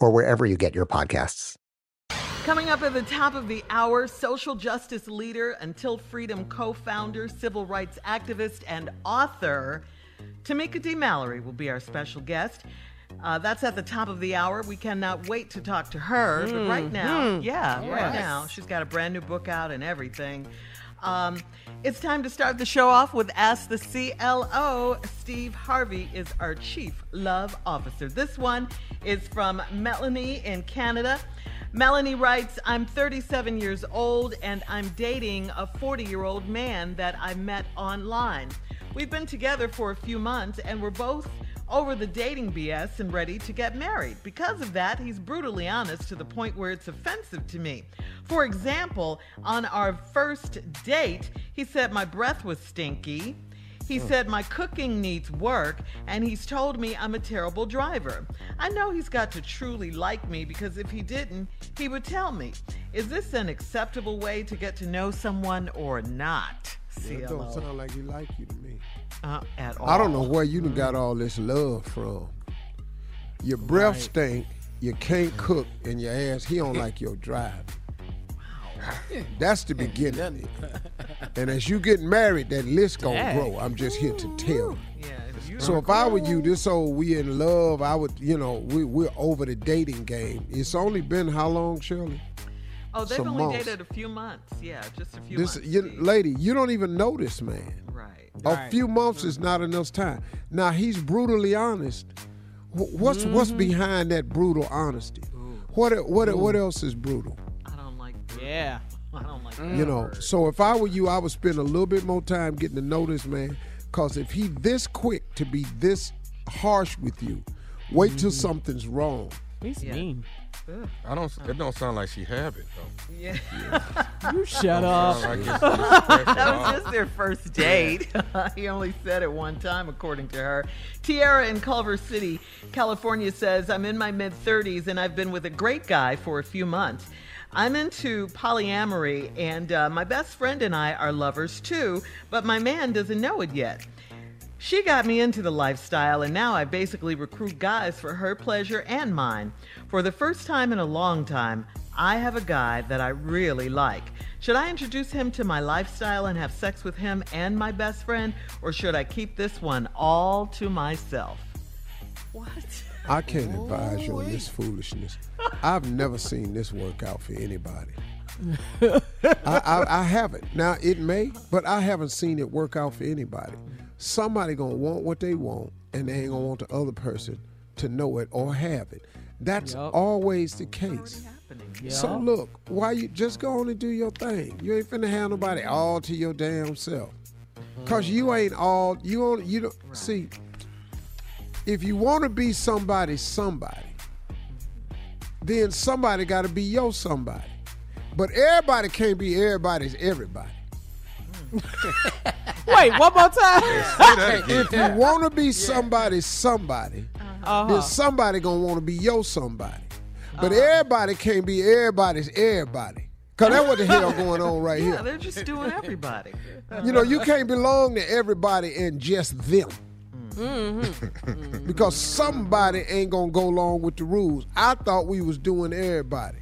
or wherever you get your podcasts. Coming up at the top of the hour, social justice leader, Until Freedom co founder, civil rights activist, and author, Tamika D. Mallory will be our special guest. Uh, that's at the top of the hour. We cannot wait to talk to her. But right now, Mhm. yeah, right now, she's got a brand new book out and everything. Um, it's time to start the show off with Ask the CLO. Steve Harvey is our Chief Love Officer. This one is from Melanie in Canada. Melanie writes, I'm 37 years old and I'm dating a 40 year old man that I met online. We've been together for a few months and we're both over the dating BS and ready to get married. Because of that, he's brutally honest to the point where it's offensive to me. For example, on our first date, he said my breath was stinky. He hmm. said my cooking needs work, and he's told me I'm a terrible driver. I know he's got to truly like me because if he didn't, he would tell me. Is this an acceptable way to get to know someone or not? CLO. don't sound like he like you to me. Uh, at all. I don't know where you done got all this love from. Your breath Right. stink, you can't cook, and your ass, he don't like your drive. That's the beginning. and as you get married, that list gonna Dang. grow. I'm just here to tell you. Yeah, if So if I were you, this old we in love, I would, you know, we, we're over the dating game. It's only been how long, Shirley? Oh, they've some only months. dated a few months. Yeah, just a few This, months. you, lady, you don't even know this man. Right. A few months is not enough time. Now he's brutally honest. What's Mm-hmm. what's behind that brutal honesty? What e- what e- what else is brutal? I don't like. Yeah. I don't like. You know. So if I were you, I would spend a little bit more time getting to know this man. Cause if he this quick to be this harsh with you, wait till something's wrong. He's Yeah. mean. I don't. It don't sound like she have it though. Yeah. You shut up. like it's- it's that was just their first date. he only said it one time, according to her. Tiara in Culver City, California says, I'm in my mid 30s and I've been with a great guy for a few months. I'm into polyamory, and uh, my best friend and I are lovers too, but my man doesn't know it yet. She got me into the lifestyle, and now I basically recruit guys for her pleasure and mine. For the first time in a long time, I have a guy that I really like. Should I introduce him to my lifestyle and have sex with him and my best friend, or should I keep this one all to myself? What? I can't advise you on this foolishness. I've never seen this work out for anybody. I, I, I haven't. Now it may, but I haven't seen it work out for anybody. Somebody gonna want what they want, and they ain't gonna want the other person to know it or have it. That's Yup. always the case. So look, why you just go on and do your thing? You ain't finna have nobody all to your damn self. Cause you uh-huh. ain't all you on you don't see. If you want to be somebody, somebody, then somebody got to be your somebody. But everybody can't be everybody's everybody. Mm. Wait, one more time. if you want to be somebody, somebody, Uh-huh. then uh-huh. somebody gonna want to be your somebody. But uh-huh. everybody can't be everybody's everybody. Cause that's what the hell going on right Yeah, here. they're just doing everybody. You know, you can't belong to everybody and just them. Mm-hmm. Mm-hmm. because somebody ain't gonna go along with the rules. I thought we was doing everybody.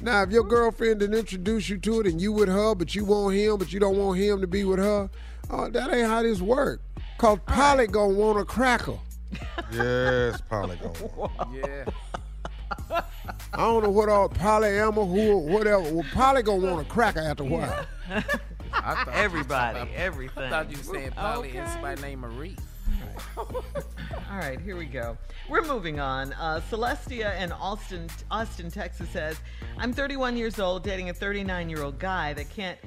Now, if your girlfriend didn't introduce you to it and you with her, but you want him, but you don't want him to be with her, oh, that ain't how this work. Cause Polly gonna want a cracker. Yes, Polly Polygon. Yeah. I don't know what all polyamor, who, whatever. Well, Polly gonna want a cracker after a while. I thought Everybody, I everything. thought you were saying Polly and somebody named Marie. All right, here we go. We're moving on. Uh, Celestia in Austin, Austin, Texas says, "I'm 31 years old, dating a 39 year old guy that can't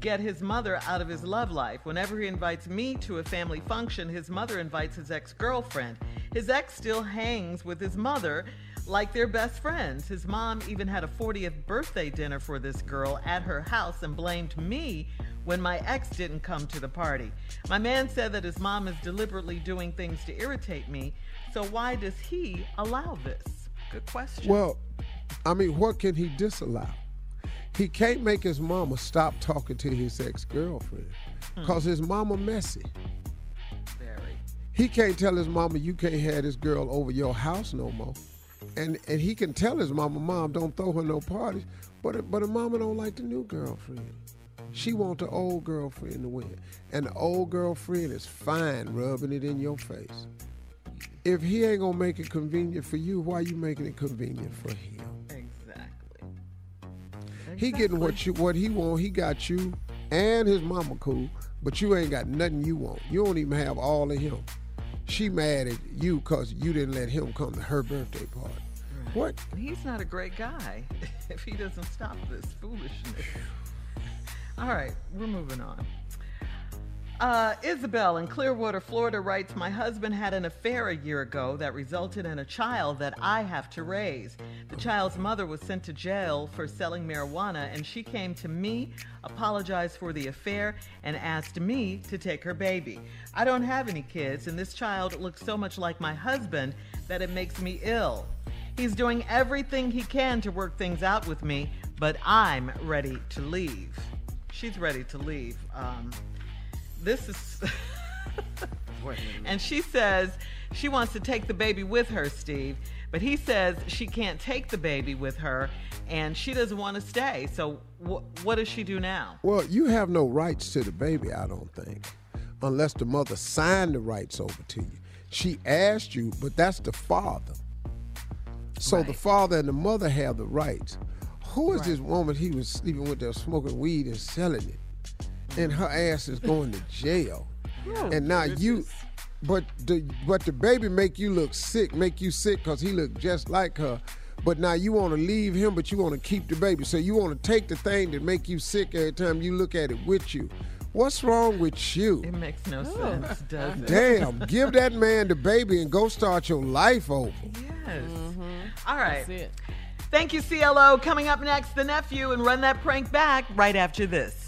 get his mother out of his love life. Whenever he invites me to a family function, his mother invites his ex girlfriend. His ex still hangs with his mother." Like they're best friends. His mom even had a 40th birthday dinner for this girl at her house and blamed me when my ex didn't come to the party. My man said that his mom is deliberately doing things to irritate me, so why does he allow this? Good question. Well, I mean, what can he disallow? He can't make his mama stop talking to his ex girlfriend because hmm. his mama messy. Very. He can't tell his mama you can't have this girl over your house no more. And and he can tell his mama, mom, don't throw her no parties. But but her mama don't like the new girlfriend. She want the old girlfriend to win. And the old girlfriend is fine rubbing it in your face. If he ain't gonna make it convenient for you, why you making it convenient for him? He getting what you what he want. He got you and his mama cool, but you ain't got nothing you want. You don't even have all of him. She mad at you because you didn't let him come to her birthday party. What? He's not a great guy if he doesn't stop this foolishness. All right, we're moving on. Uh, Isabel in Clearwater, Florida writes My husband had an affair a year ago that resulted in a child that I have to raise. The child's mother was sent to jail for selling marijuana, and she came to me, apologized for the affair, and asked me to take her baby. I don't have any kids, and this child looks so much like my husband that it makes me ill. He's doing everything he can to work things out with me, but I'm ready to leave. She's ready to leave. Um, this is. and she says she wants to take the baby with her, Steve, but he says she can't take the baby with her and she doesn't want to stay. So, wh- what does she do now? Well, you have no rights to the baby, I don't think, unless the mother signed the rights over to you. She asked you, but that's the father. So the father and the mother have the rights. Who is this woman he was sleeping with there smoking weed and selling it? And her ass is going to jail. and now you but the but the baby make you look sick, make you sick because he look just like her. But now you want to leave him, but you want to keep the baby. So you want to take the thing that make you sick every time you look at it with you. What's wrong with you? It makes no sense, does it? Damn, give that man the baby and go start your life over. Yes. mhm All right. Thank you, CLO. Coming up next, the nephew, and run that prank back right after this.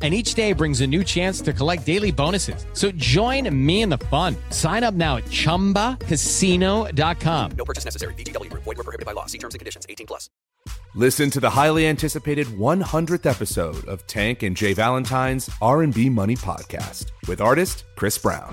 and each day brings a new chance to collect daily bonuses. So join me in the fun. Sign up now at ChumbaCasino.com. No purchase necessary. VGW. Void were prohibited by law. See terms and conditions. 18 plus. Listen to the highly anticipated 100th episode of Tank and Jay Valentine's R&B Money Podcast with artist Chris Brown.